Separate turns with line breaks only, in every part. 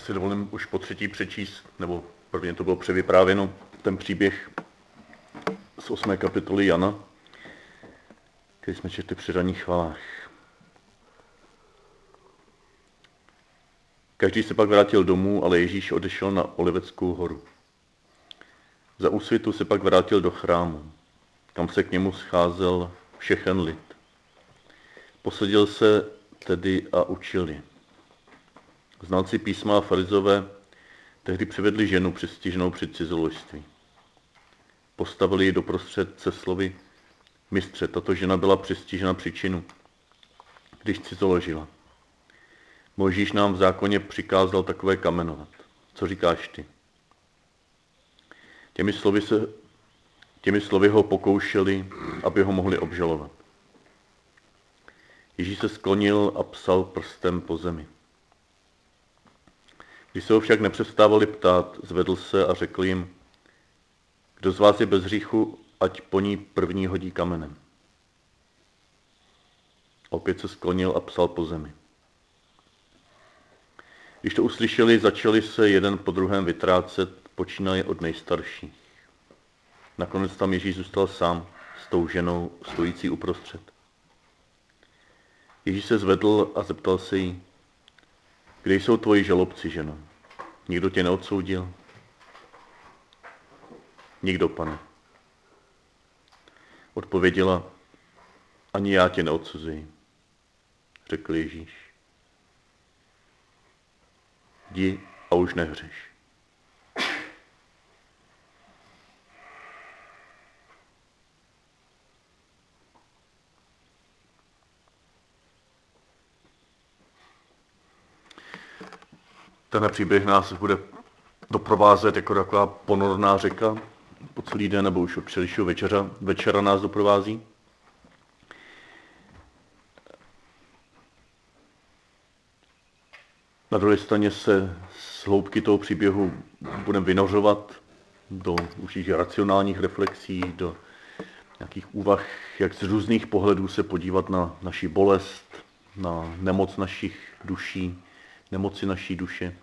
Já si dovolím už po třetí přečíst, nebo prvně to bylo převyprávěno, ten příběh z 8. kapitoly Jana, který jsme četli při raných chvalách. Každý se pak vrátil domů, ale Ježíš odešel na Oliveckou horu. Za úsvitu se pak vrátil do chrámu, kam se k němu scházel všechen lid. Posadil se tedy a učili. Znalci písma a farizové tehdy přivedli ženu přistiženou při cizoložství. Postavili ji doprostřed se slovy, mistře, tato žena byla přistižena příčinu, když cizoložila. Možíš nám v zákoně přikázal takové kamenovat. Co říkáš ty? Těmi slovy, se, těmi slovy ho pokoušeli, aby ho mohli obžalovat. Ježíš se sklonil a psal prstem po zemi. Když se ho však nepřestávali ptát, zvedl se a řekl jim, kdo z vás je bez hříchu, ať po ní první hodí kamenem. Opět se sklonil a psal po zemi. Když to uslyšeli, začali se jeden po druhém vytrácet, počínaje od nejstarších. Nakonec tam Ježíš zůstal sám s tou ženou stojící uprostřed. Ježíš se zvedl a zeptal se jí, kde jsou tvoji žalobci, ženo? Nikdo tě neodsoudil? Nikdo, pane. Odpověděla, ani já tě neodsuzuji, řekl Ježíš. Jdi a už nehřeš. Tenhle příběh nás bude doprovázet jako taková ponorná řeka po celý den, nebo už od včerejšího večera, večera nás doprovází. Na druhé straně se z hloubky toho příběhu budeme vynořovat do určitých racionálních reflexí, do nějakých úvah, jak z různých pohledů se podívat na naši bolest, na nemoc našich duší, nemoci naší duše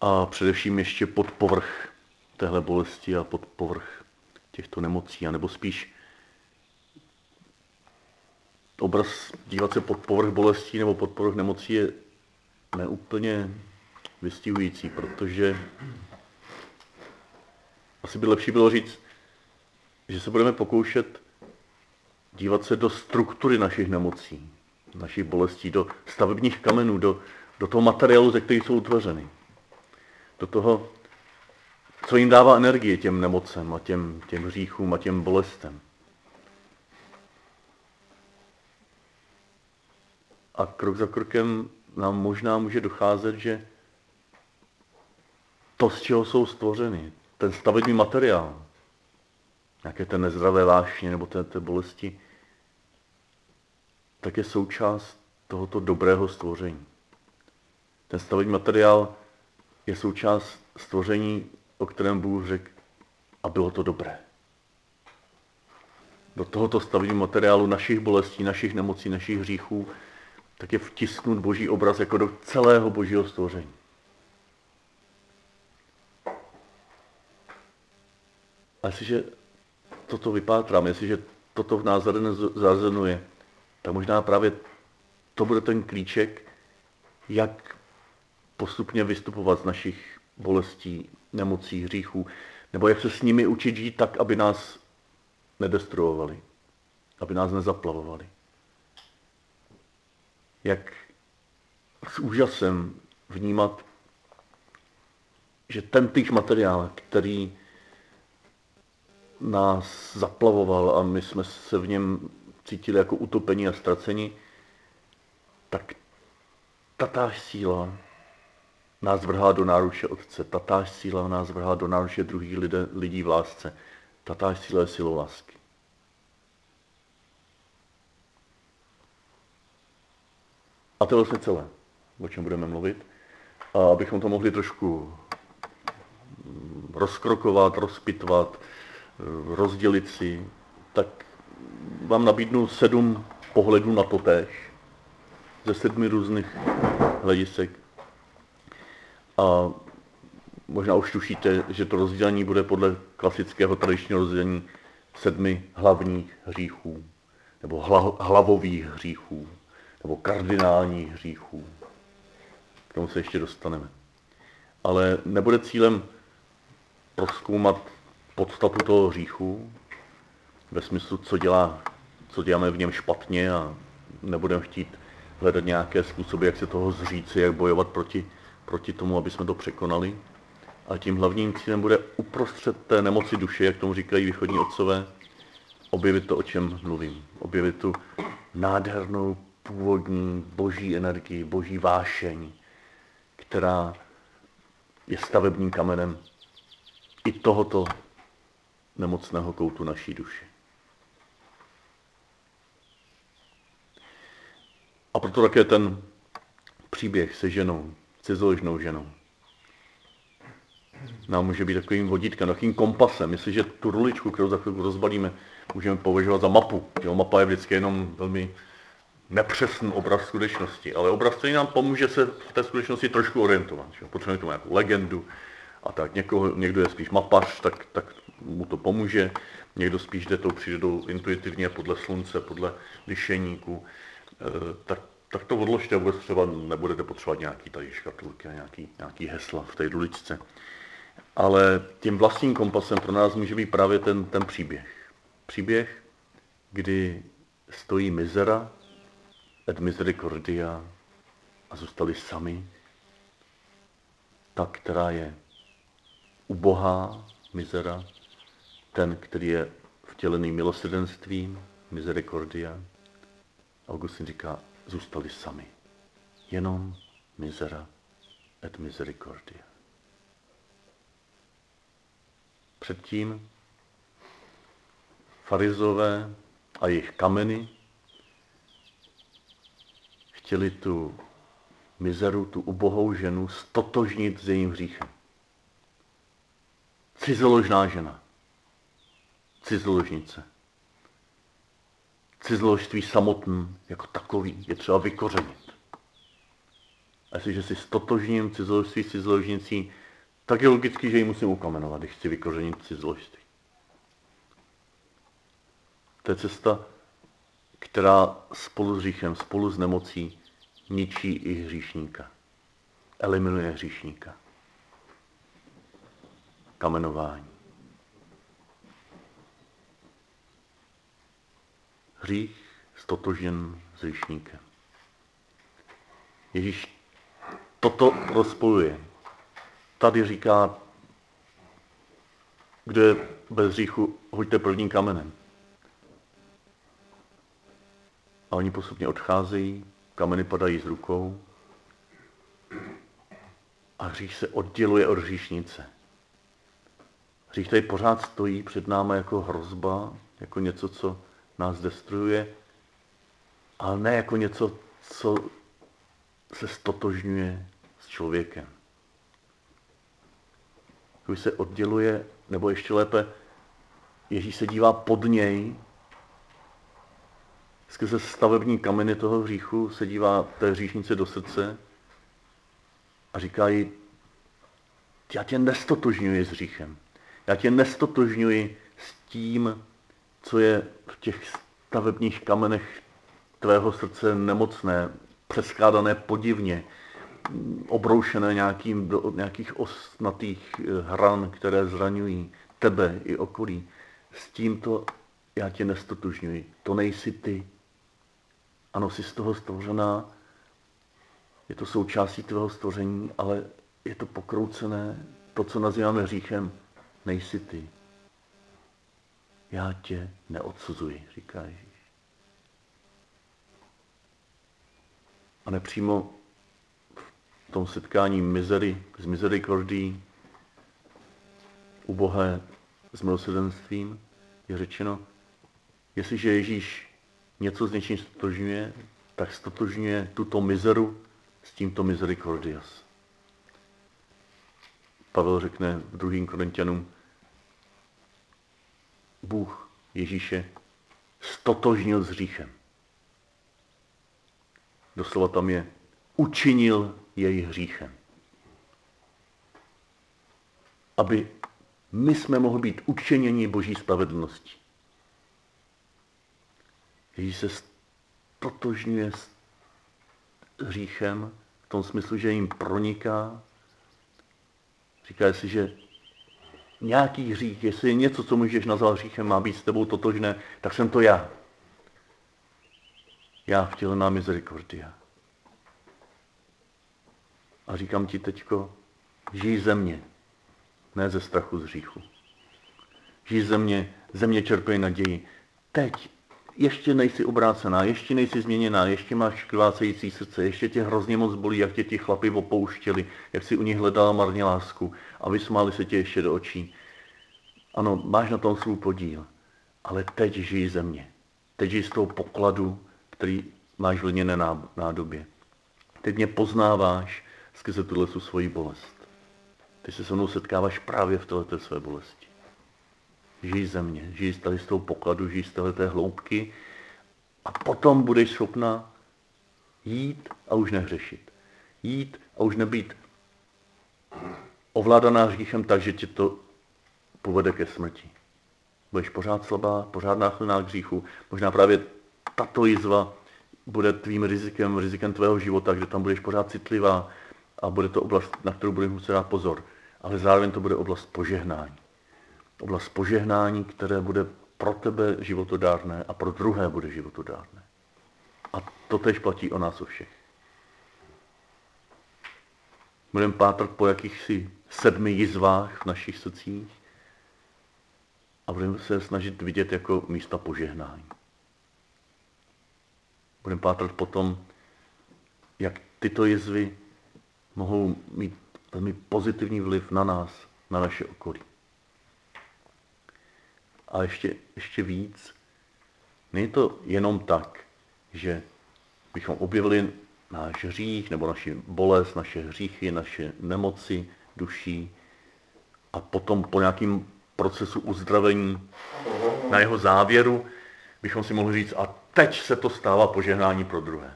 a především ještě pod povrch téhle bolesti a pod povrch těchto nemocí, anebo spíš obraz dívat se pod povrch bolestí nebo pod povrch nemocí je neúplně vystihující, protože asi by lepší bylo říct, že se budeme pokoušet dívat se do struktury našich nemocí, našich bolestí, do stavebních kamenů, do, do toho materiálu, ze kterých jsou utvořeny. Do toho, co jim dává energie těm nemocem a těm, těm hříchům a těm bolestem. A krok za krokem nám možná může docházet, že to, z čeho jsou stvořeny, ten stavební materiál, nějaké té nezdravé vášně nebo té, té bolesti, tak je součást tohoto dobrého stvoření. Ten stavební materiál je součást stvoření, o kterém Bůh řekl, a bylo to dobré. Do tohoto stavebního materiálu našich bolestí, našich nemocí, našich hříchů, tak je vtisknut boží obraz jako do celého božího stvoření. A jestliže toto vypátrám, jestliže toto v nás zazrnuje, tak možná právě to bude ten klíček, jak postupně vystupovat z našich bolestí, nemocí, hříchů, nebo jak se s nimi učit žít tak, aby nás nedestruovali, aby nás nezaplavovali. Jak s úžasem vnímat, že ten týž materiál, který nás zaplavoval a my jsme se v něm cítili jako utopení a ztraceni, tak tatáž síla nás vrhá do náruče Otce. Tatáž síla nás vrhá do náruče druhých lidé, lidí v lásce. Tatáž síla je silou lásky. A to je vlastně celé, o čem budeme mluvit. A abychom to mohli trošku rozkrokovat, rozpitvat, rozdělit si, tak vám nabídnu sedm pohledů na to též, ze sedmi různých hledisek. A možná už tušíte, že to rozdělení bude podle klasického tradičního rozdělení sedmi hlavních hříchů, nebo hla, hlavových hříchů, nebo kardinálních hříchů. K tomu se ještě dostaneme. Ale nebude cílem proskoumat podstatu toho hříchu, ve smyslu, co, dělá, co děláme v něm špatně a nebudeme chtít hledat nějaké způsoby, jak se toho zříci, jak bojovat proti, proti tomu, aby jsme to překonali. A tím hlavním cílem bude uprostřed té nemoci duše, jak tomu říkají východní otcové, objevit to, o čem mluvím. Objevit tu nádhernou, původní boží energii, boží vášeň, která je stavebním kamenem i tohoto nemocného koutu naší duše. A proto také ten příběh se ženou, cizoložnou ženou, nám může být takovým vodítkem, takovým kompasem. Jestliže tu ruličku, kterou za chvilku rozbalíme, můžeme považovat za mapu. Jo, mapa je vždycky jenom velmi nepřesný obraz skutečnosti, ale obraz, který nám pomůže se v té skutečnosti trošku orientovat. Potřebujeme tomu nějakou legendu a tak. Někoho, někdo je spíš mapař, tak, tak mu to pomůže. Někdo spíš jde tou přírodou intuitivně podle slunce, podle lišeníku. E, tak, tak to odložte vůbec třeba nebudete potřebovat nějaký tady škatulky a nějaký, nějaký hesla v té ruličce. Ale tím vlastním kompasem pro nás může být právě ten, ten příběh. Příběh, kdy stojí mizera et misericordia a zůstali sami. Ta, která je ubohá mizera, ten, který je vtělený milosrdenstvím, misericordia. Augustin říká, zůstali sami. Jenom mizera et misericordia. Předtím farizové a jejich kameny chtěli tu mizeru, tu ubohou ženu stotožnit s jejím hříchem. Cizoložná žena. Cizoložnice. Cizoložství samotný jako takový je třeba vykořenit. A jestliže si stotožním cizoložství s cizoložnicí, tak je logicky, že ji musím ukamenovat, když chci vykořenit cizoložství. To je cesta, která spolu s hříchem, spolu s nemocí ničí i hříšníka. Eliminuje hříšníka. Kamenování. Hřích stotožen s hříšníkem. Ježíš toto rozpoluje tady říká, kdo je bez hříchu, hoďte prvním kamenem. A oni postupně odcházejí, kameny padají z rukou a hřích se odděluje od hříšnice. Hřích tady pořád stojí před námi jako hrozba, jako něco, co nás destruuje, ale ne jako něco, co se stotožňuje s člověkem už se odděluje, nebo ještě lépe, Ježíš se dívá pod něj, skrze stavební kameny toho hříchu se dívá té hříšnice do srdce a říká jí, já tě nestotožňuji s hříchem. Já tě nestotožňuji s tím, co je v těch stavebních kamenech tvého srdce nemocné, přeskládané podivně, obroušené nějakým, do nějakých osnatých eh, hran, které zraňují tebe i okolí. S tímto já tě nestotužňuji. To nejsi ty. Ano, jsi z toho stvořená, je to součástí tvého stvoření, ale je to pokroucené, to, co nazýváme hříchem, nejsi ty. Já tě neodsuzuji, říká Ježíš. A nepřímo v tom setkání mizery s misericordií, ubohé s milosrdenstvím, je řečeno, jestliže Ježíš něco s něčím stotožňuje, tak stotožňuje tuto mizeru s tímto misericordias. Pavel řekne v druhým Korintianům, Bůh Ježíše stotožnil s hříchem. Doslova tam je učinil jej hříchem. aby my jsme mohli být učeněni Boží spravedlností. Ježíš se stotožňuje s hříchem v tom smyslu, že jim proniká. Říká si, že nějaký hřích, jestli je něco, co můžeš nazvat hříchem, má být s tebou totožné, tak jsem to já. Já vtělená misericordia. A říkám ti teďko, žij ze mě, ne ze strachu z hříchu. Žij ze mě, ze mě čerpej naději. Teď ještě nejsi obrácená, ještě nejsi změněná, ještě máš krvácející srdce, ještě tě hrozně moc bolí, jak tě ti chlapi opouštěli, jak si u nich hledala marně lásku a vysmáli se tě ještě do očí. Ano, máš na tom svůj podíl, ale teď žij ze mě. Teď žij z toho pokladu, který máš v liněné nádobě. Teď mě poznáváš skrze tuhle svoji bolest. Ty se se mnou setkáváš právě v této své bolesti. Žij ze mě, žij tady z toho pokladu, žij z této hloubky a potom budeš schopna jít a už nehřešit. Jít a už nebýt ovládaná hříchem tak, že tě to povede ke smrti. Budeš pořád slabá, pořád náchylná k hříchu. Možná právě tato jizva bude tvým rizikem, rizikem tvého života, kde tam budeš pořád citlivá a bude to oblast, na kterou budeš muset dát pozor. Ale zároveň to bude oblast požehnání. Oblast požehnání, které bude pro tebe životodárné a pro druhé bude životodárné. A to tež platí o nás o všech. Budeme pátrat po jakýchsi sedmi jizvách v našich srdcích a budeme se snažit vidět jako místa požehnání. Budeme pátrat potom, jak tyto jizvy mohou mít velmi pozitivní vliv na nás, na naše okolí. A ještě, ještě víc, není to jenom tak, že bychom objevili náš hřích nebo naši bolest, naše hříchy, naše nemoci duší a potom po nějakým procesu uzdravení na jeho závěru bychom si mohli říct, a teď se to stává požehnání pro druhé.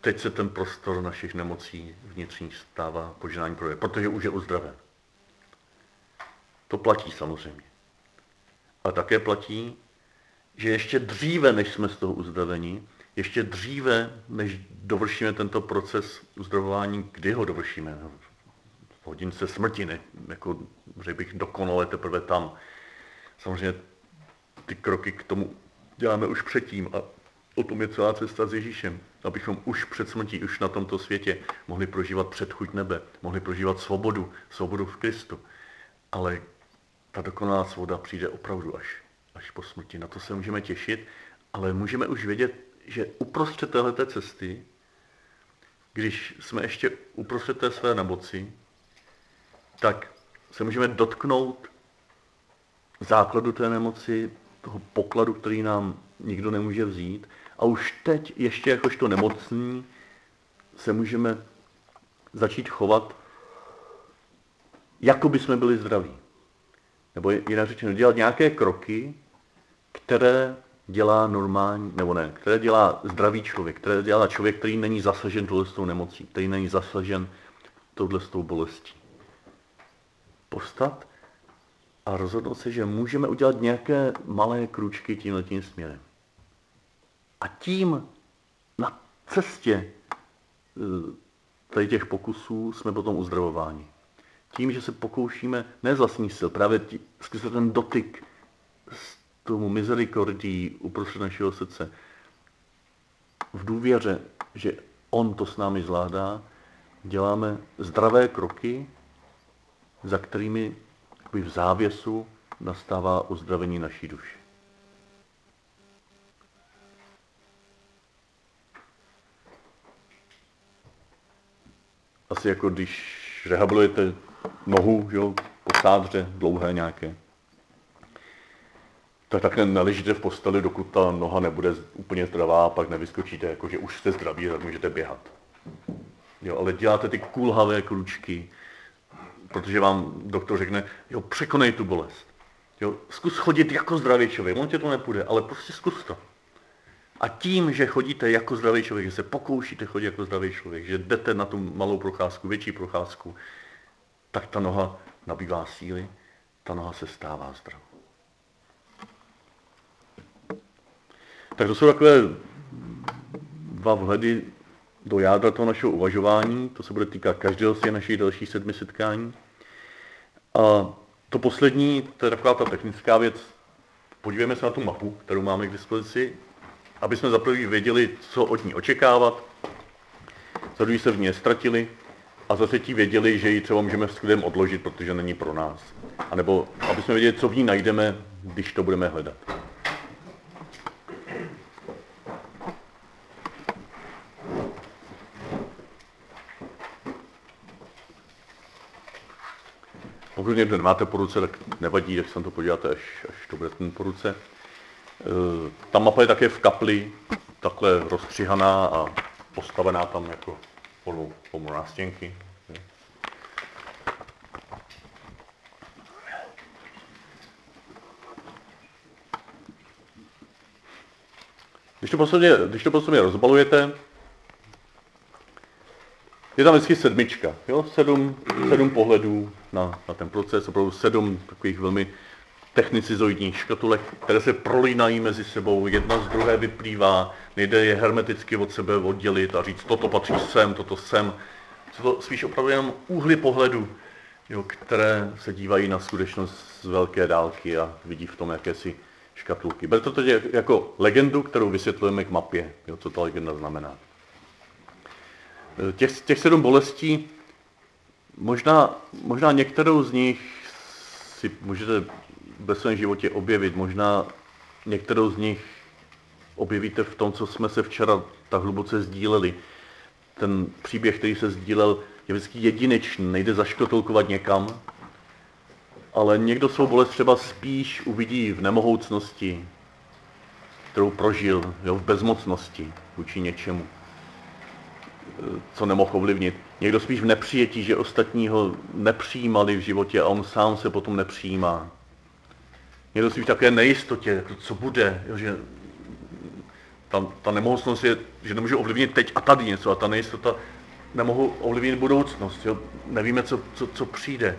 Teď se ten prostor našich nemocí vnitřních stává požehnání pro druhé, protože už je uzdraven. To platí samozřejmě. A také platí, že ještě dříve, než jsme z toho uzdraveni, ještě dříve, než dovršíme tento proces uzdravování, kdy ho dovršíme, v hodince smrti, ne, jako řekl bych dokonale teprve tam. Samozřejmě ty kroky k tomu děláme už předtím a o tom je celá cesta s Ježíšem, abychom už před smrtí, už na tomto světě mohli prožívat předchuť nebe, mohli prožívat svobodu, svobodu v Kristu. Ale ta dokonalá svoboda přijde opravdu až, až po smrti. Na to se můžeme těšit, ale můžeme už vědět, že uprostřed téhleté cesty, když jsme ještě uprostřed té své nemoci, tak se můžeme dotknout základu té nemoci, toho pokladu, který nám nikdo nemůže vzít. A už teď, ještě jakožto nemocní, se můžeme začít chovat, jako by jsme byli zdraví. Nebo jinak řečeno, dělat nějaké kroky, které dělá normální, nebo ne, které dělá zdravý člověk, které dělá člověk, který není zasažen touhle nemocí, který není zasažen touhle bolestí. Postat a rozhodnout se, že můžeme udělat nějaké malé kručky tímhle tím směrem. A tím na cestě e, tady těch pokusů jsme potom uzdravováni. Tím, že se pokoušíme ne z vlastních sil, právě skrze ten dotyk s tomu misericordii uprostřed našeho srdce, v důvěře, že On to s námi zvládá, děláme zdravé kroky, za kterými v závěsu nastává uzdravení naší duše. Asi jako když rehabilitujete nohu, jo, po sádře dlouhé nějaké, tak takhle neležíte v posteli, dokud ta noha nebude úplně zdravá, pak nevyskočíte, jako že už jste zdraví, tak můžete běhat. Jo, ale děláte ty kulhavé kručky, protože vám doktor řekne, jo, překonej tu bolest. Jo, zkus chodit jako zdravý člověk, on tě to nepůjde, ale prostě zkus to. A tím, že chodíte jako zdravý člověk, že se pokoušíte chodit jako zdravý člověk, že jdete na tu malou procházku, větší procházku, tak ta noha nabývá síly, ta noha se stává zdravou. Tak to jsou takové dva vhledy do jádra toho našeho uvažování. To se bude týkat každého z těch našich dalších sedmi setkání. A to poslední, to je taková ta technická věc. Podívejme se na tu mapu, kterou máme k dispozici, aby jsme zaprvé věděli, co od ní očekávat, za se v ní nestratili a za třetí věděli, že ji třeba můžeme s klidem odložit, protože není pro nás. A nebo aby jsme věděli, co v ní najdeme, když to budeme hledat. Pokud někdo nemáte po ruce, tak nevadí, tak se to podíváte, až, až to bude ten po ruce. E, ta mapa je také v kapli, takhle rozstřihaná a postavená tam jako spolu, spolu nástěnky. Když to postupně, když to postupně rozbalujete, je tam vždycky sedmička, jo? Sedm, sedm pohledů na, na ten proces, opravdu sedm takových velmi technicizoidních škatulek, které se prolínají mezi sebou, jedna z druhé vyplývá, nejde je hermeticky od sebe oddělit a říct, toto patří sem, toto sem. Jsou to spíš opravdu jenom úhly pohledu, jo, které se dívají na skutečnost z velké dálky a vidí v tom jakési škatulky. Berte to jako legendu, kterou vysvětlujeme k mapě, jo, co ta legenda znamená. Těch, těch sedm bolestí, možná, možná některou z nich si můžete ve svém životě objevit. Možná některou z nich objevíte v tom, co jsme se včera tak hluboce sdíleli. Ten příběh, který se sdílel, je vždycky jedinečný, nejde zaškotulkovat někam, ale někdo svou bolest třeba spíš uvidí v nemohoucnosti, kterou prožil, jo, v bezmocnosti vůči něčemu, co nemohl ovlivnit. Někdo spíš v nepřijetí, že ostatní ho nepřijímali v životě a on sám se potom nepřijímá. Někdo si v také nejistotě, jako co bude, jo, že ta, ta nemohoucnost je, že nemůžu ovlivnit teď a tady něco a ta nejistota nemohu ovlivnit budoucnost, jo, nevíme, co, co, co přijde.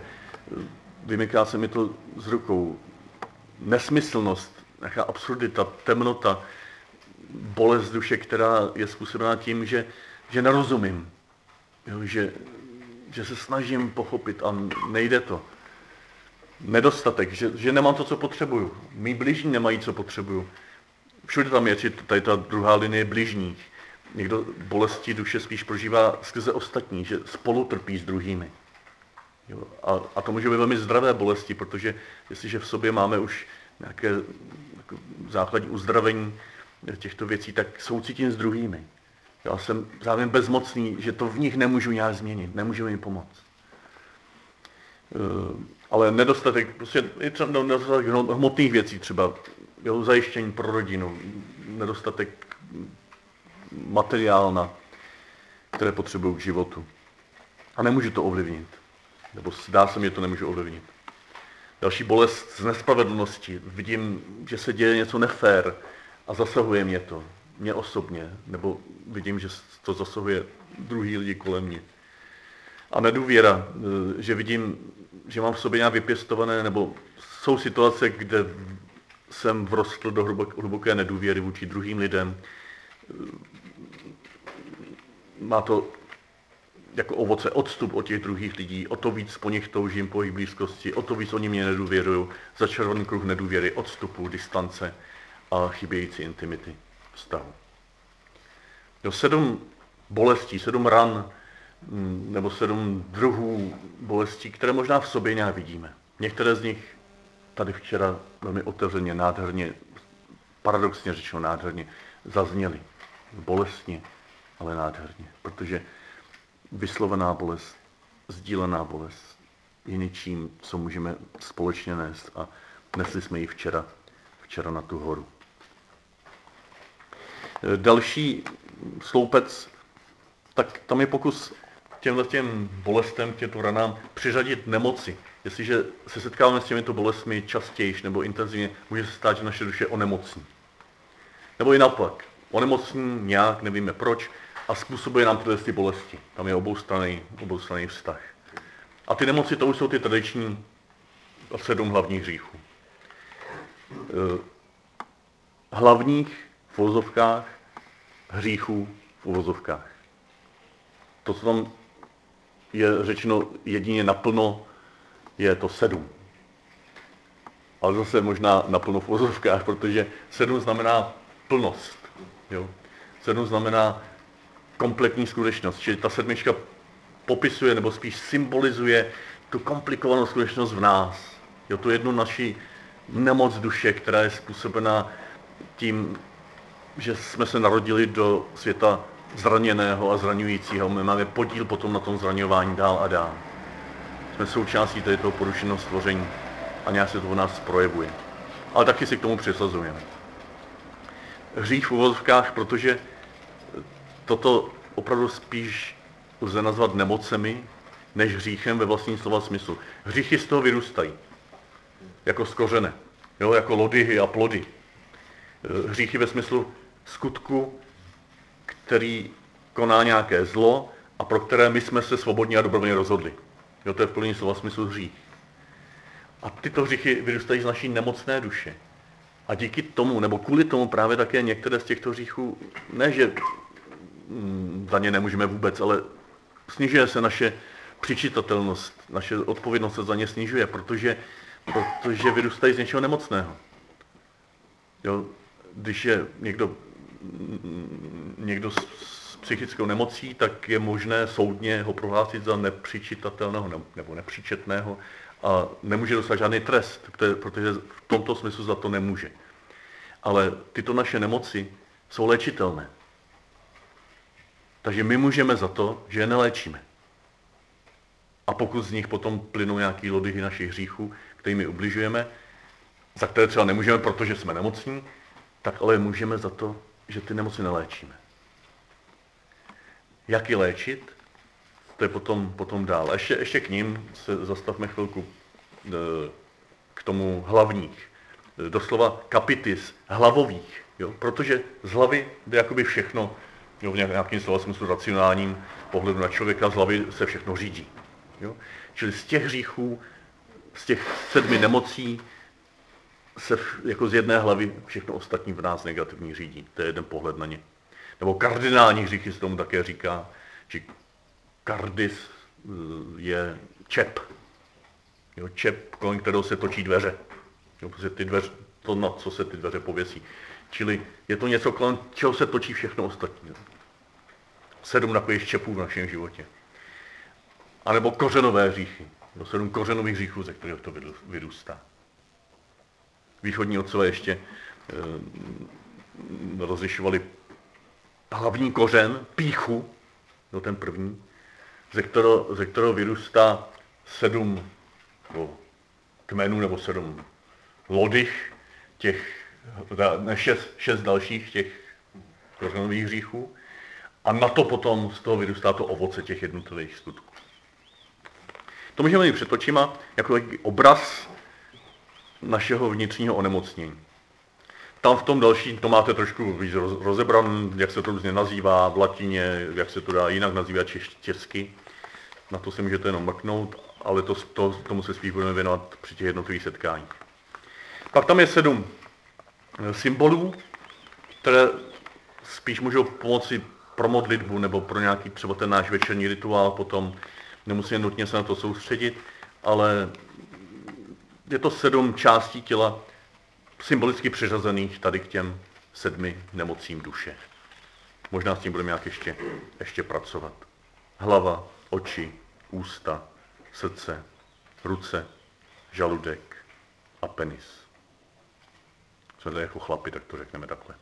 Vymyká se mi to z rukou. Nesmyslnost, nějaká absurdita, temnota, bolest duše, která je způsobená tím, že, že nerozumím, jo, že, že se snažím pochopit a nejde to nedostatek, že, že nemám to, co potřebuju. Mí bližní nemají, co potřebuju. Všude tam je tady ta druhá linie bližních. Někdo bolesti duše spíš prožívá skrze ostatní, že spolu trpí s druhými. Jo? A, a to může být velmi zdravé bolesti, protože jestliže v sobě máme už nějaké jako základní uzdravení těchto věcí, tak soucítím s druhými. Já jsem zároveň bezmocný, že to v nich nemůžu nějak změnit, nemůžu jim pomoct. Eh, ale nedostatek, prostě i třeba nedostatek hmotných věcí třeba, jeho zajištění pro rodinu, nedostatek materiálna, které potřebují k životu. A nemůžu to ovlivnit. Nebo zdá se mi, že to nemůžu ovlivnit. Další bolest z nespravedlnosti. Vidím, že se děje něco nefér a zasahuje mě to, mě osobně. Nebo vidím, že to zasahuje druhý lidi kolem mě. A nedůvěra, že vidím že mám v sobě nějak vypěstované, nebo jsou situace, kde jsem vrostl do hluboké nedůvěry vůči druhým lidem. Má to jako ovoce odstup od těch druhých lidí, o to víc po nich toužím, po jejich blízkosti, o to víc oni mě nedůvěrují. Začarovaný kruh nedůvěry, odstupu, distance a chybějící intimity vztahu. Jo, sedm bolestí, sedm ran, nebo sedm druhů bolestí, které možná v sobě nějak vidíme. Některé z nich tady včera velmi otevřeně, nádherně, paradoxně řečeno nádherně, zazněly. Bolestně, ale nádherně. Protože vyslovená bolest, sdílená bolest je něčím, co můžeme společně nést a nesli jsme ji včera, včera na tu horu. Další sloupec, tak tam je pokus těmhle těm bolestem, těmto ranám přiřadit nemoci. Jestliže se setkáváme s těmito bolestmi častěji nebo intenzivně, může se stát, že naše duše onemocní. Nebo i naopak, onemocní nějak, nevíme proč, a způsobuje nám tyhle ty bolesti. Tam je oboustranný, oboustranný vztah. A ty nemoci, to už jsou ty tradiční sedm hlavních hříchů. Eh, hlavních v uvozovkách hříchů v uvozovkách. To, co tam je řečeno jedině naplno, je to sedm. Ale zase možná naplno v uvozovkách, protože sedm znamená plnost. Jo? Sedm znamená kompletní skutečnost. Čili ta sedmička popisuje nebo spíš symbolizuje tu komplikovanou skutečnost v nás. Jo, tu jednu naši nemoc duše, která je způsobena tím, že jsme se narodili do světa zraněného a zraňujícího. My máme podíl potom na tom zraňování dál a dál. Jsme součástí tady toho porušeného stvoření a nějak se to v nás projevuje. Ale taky si k tomu přisazujeme. Hřích v uvozovkách, protože toto opravdu spíš lze nazvat nemocemi, než hříchem ve vlastním slova smyslu. Hříchy z toho vyrůstají, jako skořene, jo, jako lodyhy a plody. Hříchy ve smyslu skutku, který koná nějaké zlo a pro které my jsme se svobodně a dobrovolně rozhodli. Jo, to je v plný slova smyslu hřích. A tyto hříchy vyrůstají z naší nemocné duše. A díky tomu, nebo kvůli tomu právě také některé z těchto hříchů, ne že mm, za ně nemůžeme vůbec, ale snižuje se naše přičitatelnost, naše odpovědnost se za ně snižuje, protože, protože vyrůstají z něčeho nemocného. Jo, když je někdo, někdo s, s psychickou nemocí, tak je možné soudně ho prohlásit za nepřičitatelného nebo nepříčetného a nemůže dostat žádný trest, protože v tomto smyslu za to nemůže. Ale tyto naše nemoci jsou léčitelné. Takže my můžeme za to, že je neléčíme. A pokud z nich potom plynou nějaké lodyhy našich hříchů, kterými ubližujeme, za které třeba nemůžeme, protože jsme nemocní, tak ale můžeme za to, že ty nemoci neléčíme. Jak je léčit? To je potom, potom dál. Ještě, ještě k ním se zastavme chvilku e, k tomu hlavních. E, doslova kapitis, hlavových. Jo? Protože z hlavy jde jakoby všechno, jo, v nějakým slova smyslu racionálním pohledu na člověka, z hlavy se všechno řídí. Jo? Čili z těch hříchů, z těch sedmi nemocí se jako z jedné hlavy všechno ostatní v nás negativní řídí. To je jeden pohled na ně. Nebo kardinální hříchy se tomu také říká, či kardis eh, je čep. Jo, čep, kolem kterého se točí dveře. Jo, protože ty dveře, to, na co se ty dveře pověsí. Čili je to něco, kolem čeho se točí všechno ostatní. Sedm takových čepů v našem životě. A nebo kořenové hříchy. Do sedm kořenových hříchů, ze kterých to vyrůstá. Východní otcové ještě e, rozlišovali hlavní kořen, píchu, no ten první, ze kterého, ze kterého vyrůstá sedm kmenů nebo sedm lodych těch, ne, šest, šest dalších těch kořenových hříchů. A na to potom z toho vyrůstá to ovoce těch jednotlivých skutků. To můžeme mít před očima jako obraz našeho vnitřního onemocnění. Tam v tom další to máte trošku víc rozebran, jak se to různě nazývá v latině, jak se to dá jinak nazývat česky. Na to si můžete jenom mrknout, ale to, to, tomu se spíš budeme věnovat při těch jednotlivých setkáních. Pak tam je sedm eh, symbolů, které spíš můžou pomoci pro modlitbu nebo pro nějaký třeba ten náš večerní rituál potom nemusíme nutně se na to soustředit, ale je to sedm částí těla symbolicky přiřazených tady k těm sedmi nemocím duše. Možná s tím budeme nějak ještě, ještě pracovat. Hlava, oči, ústa, srdce, ruce, žaludek a penis. Jsme tady jako chlapi, tak to řekneme takhle.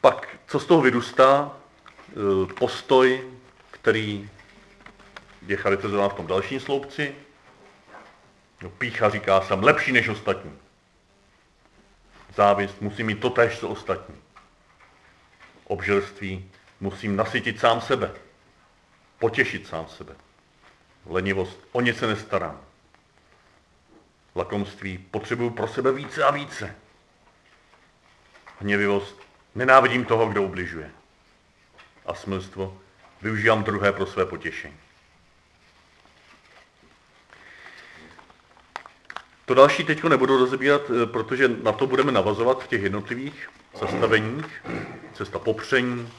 Pak, co z toho vyrůstá? Eh, postoj, který je charakterizován v tom dalším sloupci. No, pícha říká, jsem lepší než ostatní. Závist, musím mít totéž, co ostatní. Obželství, musím nasytit sám sebe. Potěšit sám sebe. Lenivost, o ně se nestarám. Lakomství, potřebuju pro sebe více a více. Hněvivost, nenávidím toho, kdo ubližuje a smilstvo. využívám druhé pro své potěšení. To další teď nebudu rozebírat, eh, protože na to budeme navazovat v těch jednotlivých zastaveních. Cesta popření,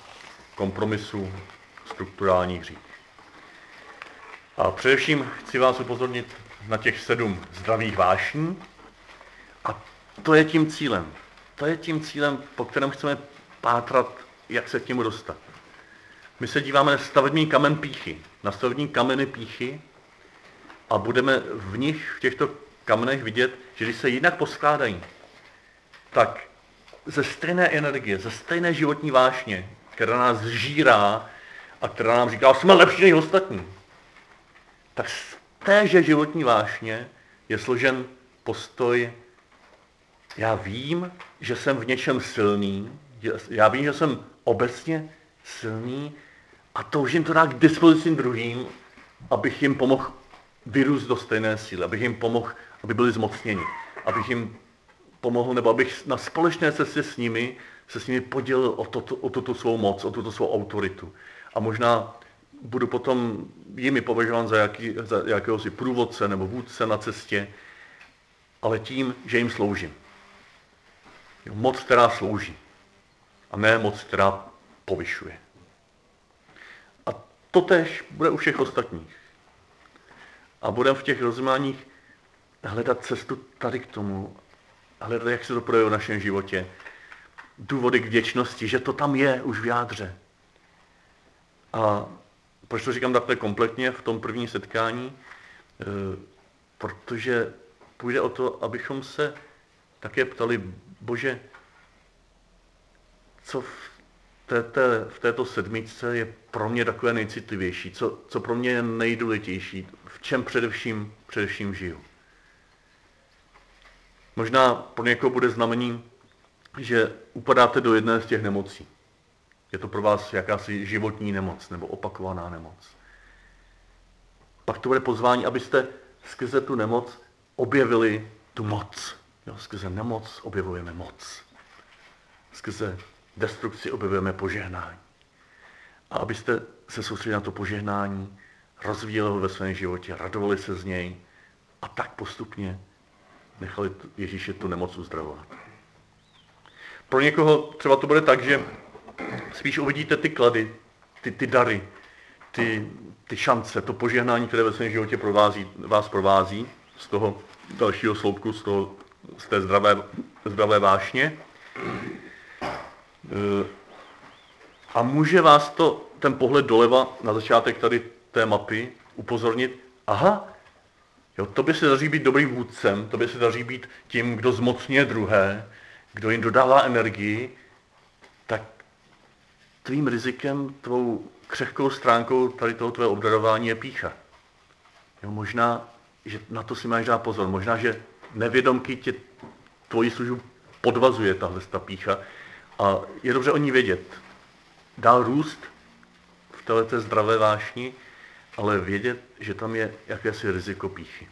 kompromisu, strukturálních hřích. A především chci vás upozornit na těch sedm zdravých vášní. A to je tím cílem. To je tím cílem, po kterém chceme pátrat, jak se k němu dostat. My se díváme na stavební kamen píchy, na stavební kameny píchy a budeme v nich, v těchto kamenech vidět, že když se jinak poskládají, tak ze stejné energie, ze stejné životní vášně, která nás žírá a která nám říká, jsme lepší než ostatní, tak z téže životní vášně je složen postoj, já vím, že jsem v něčem silný, já vím, že jsem obecně silný a toužím to dát k dispozici druhým, abych jim pomohl vyrůst do stejné síly, abych jim pomohl, aby byli zmocněni, abych jim pomohl, nebo abych na společné cestě s nimi se s nimi podělil o, to, o tuto svou moc, o tuto svou autoritu. A možná budu potom jimi považován za, jaký, za jakéhosi průvodce nebo vůdce na cestě, ale tím, že jim sloužím. Jo, moc, která slouží. A ne moc, která povyšuje. A to tež bude u všech ostatních. A budeme v těch rozmáních hledat cestu tady k tomu, hledat, jak se to projeví v našem životě. Důvody k vděčnosti, že to tam je už v jádře. A proč to říkám takhle kompletně v tom prvním setkání? E, protože půjde o to, abychom se také ptali, Bože, co v, této, v této sedmičce je pro mě takové nejcitlivější, co, co pro mě je nejdůležitější, v čem především, především žiju. Možná pro někoho bude znamení, že upadáte do jedné z těch nemocí. Je to pro vás jakási životní nemoc nebo opakovaná nemoc. Pak to bude pozvání, abyste skrze tu nemoc objevili tu moc. Jo, skrze nemoc objevujeme moc. Skrze destrukci objevujeme požehnání. A abyste se soustředili na to požehnání, rozvíjeli ho ve svém životě, radovali se z něj a tak postupně nechali Ježíše tu nemoc uzdravovat. Pro někoho třeba to bude tak, že spíš uvidíte ty klady, ty, ty dary, ty, ty šance, to požehnání, které ve svém životě provází, vás provází z toho dalšího sloupku, z, toho, z té zdravé, zdravé vášně. E, a může vás to, ten pohled doleva na začátek tady té mapy upozornit, aha, jo, to by se daří být dobrým vůdcem, to by se daří být tím, kdo zmocňuje druhé, kdo jim dodává energii, tak tvým rizikem, tvou křehkou stránkou tady toho tvého obdarování je pícha. Jo, možná, že na to si máš dát pozor. Možná, že nevědomky tě tvoji službu podvazuje tahle ta pícha a je dobře o ní vědět. Dál růst v této zdravé vášni, ale vědět, že tam je jakési riziko píchy.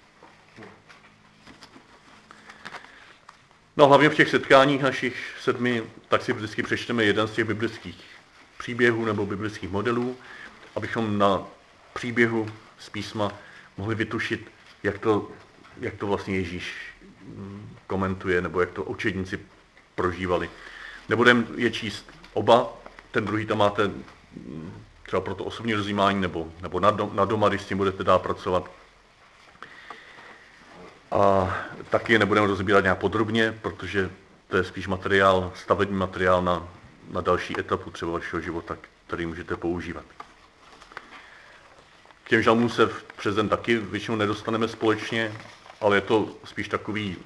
No hlavně v těch setkáních našich sedmi, tak si vždycky přečteme jeden z těch biblických příběhů nebo biblických modelů, abychom na příběhu z písma mohli vytušit, jak to, jak to vlastně Ježíš mm, komentuje, nebo jak to učedníci prožívali. Nebudeme je číst oba, ten druhý tam máte mm, třeba pro to osobní rozjímání, nebo, nebo na, dom, na doma, když s tím budete dál pracovat. A taky nebudeme rozbírat nějak podrobně, protože to je spíš materiál, stavební materiál na, na další etapu třeba vašeho života, který můžete používat. K těm žalmům se přes den taky většinou nedostaneme společně, ale je to spíš takový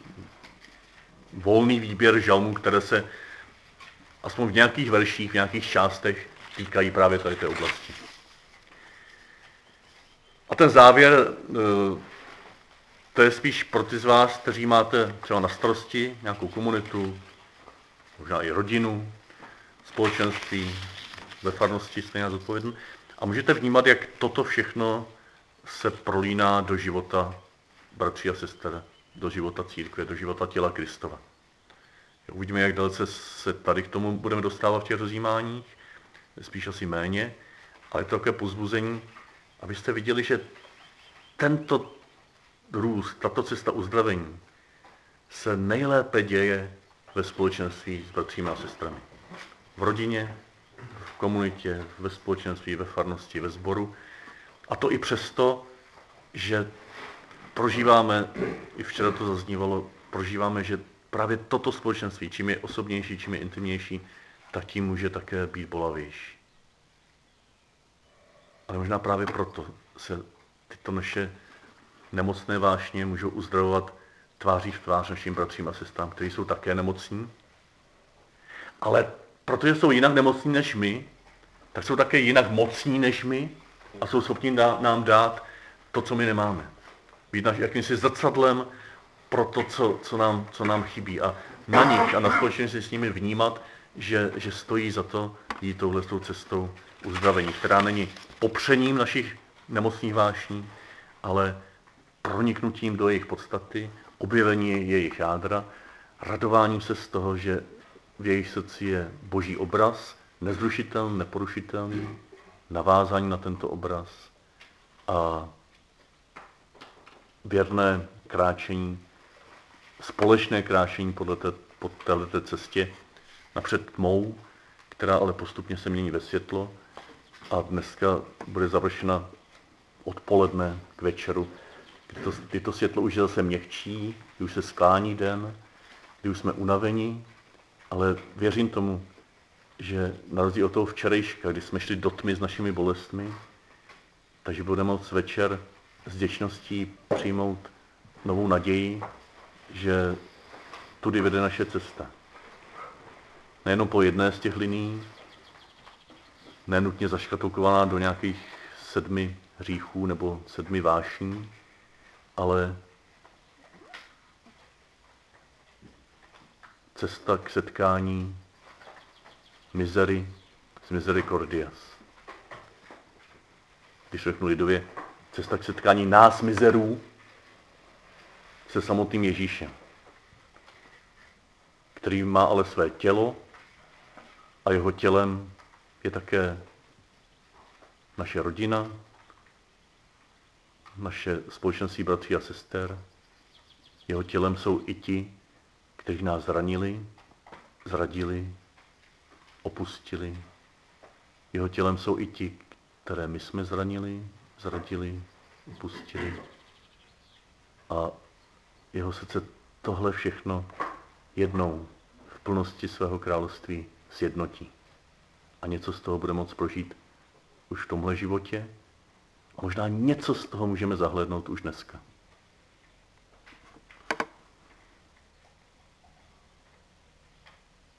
volný výběr žalmů, které se aspoň v nějakých verších, v nějakých částech týkají právě tady té oblasti. A ten závěr, eh, to je spíš pro ty z vás, kteří máte třeba na starosti nějakou komunitu, možná i rodinu, společenství, ve farnosti stejně zodpovědný. A můžete vnímat, jak toto všechno se prolíná do života bratří a sester, do života církve, do života těla Kristova. Uvidíme, jak dalece se tady k tomu budeme dostávat v těch rozjímáních, spíš asi méně, ale je to také pozbuzení, abyste viděli, že tento růst, tato cesta uzdravení se nejlépe děje ve společenství s bratřími a sestrami. V rodině, v komunitě, ve společenství, ve farnosti, ve sboru. A to i přesto, že prožíváme, i včera to zaznívalo, prožíváme, že právě toto společenství, čím je osobnější, čím je intimnější, tak tím může také být bolavější. Ale možná právě proto se tyto naše nemocné vášně můžou uzdravovat tváří v tvář našim bratřím a sestrám, kteří jsou také nemocní. Ale protože jsou jinak nemocní než my, tak jsou také jinak mocní než my a jsou schopni nám dát to, co my nemáme. Být naš, jakýmsi zrcadlem pro to, co, co, nám, co nám chybí. A na nich a na společnosti s nimi vnímat, že, že stojí za to jít touhle cestou uzdravení, která není popřením našich nemocných vášní, ale proniknutím do jejich podstaty, objevení jejich jádra, radováním se z toho, že v jejich srdci je boží obraz, nezrušitelný, neporušitelný, navázání na tento obraz a věrné kráčení, společné kráčení podle té, po této cestě napřed tmou, která ale postupně se mění ve světlo a dneska bude završena odpoledne k večeru, kdy to, kdy to světlo už je zase měkčí, kdy už se sklání den, kdy už jsme unavení, ale věřím tomu, že na rozdíl od toho včerejška, kdy jsme šli do tmy s našimi bolestmi, takže budeme moct večer s děčností přijmout novou naději, že tudy vede naše cesta. Nejenom po jedné z těch liní, nenutně zaškatulkovaná do nějakých sedmi hříchů nebo sedmi vášní, ale cesta k setkání mizery s misericordias. Když řeknu lidově, cesta k setkání nás mizerů se samotným Ježíšem, který má ale své tělo a jeho tělem je také naše rodina, naše společenství bratří a sester. Jeho tělem jsou i ti, kteří nás zranili, zradili, opustili. Jeho tělem jsou i ti, které my jsme zranili, zradili, opustili. A jeho srdce tohle všechno jednou v plnosti svého království sjednotí. A něco z toho bude moct prožít už v tomhle životě. A možná něco z toho můžeme zahlednout už dneska.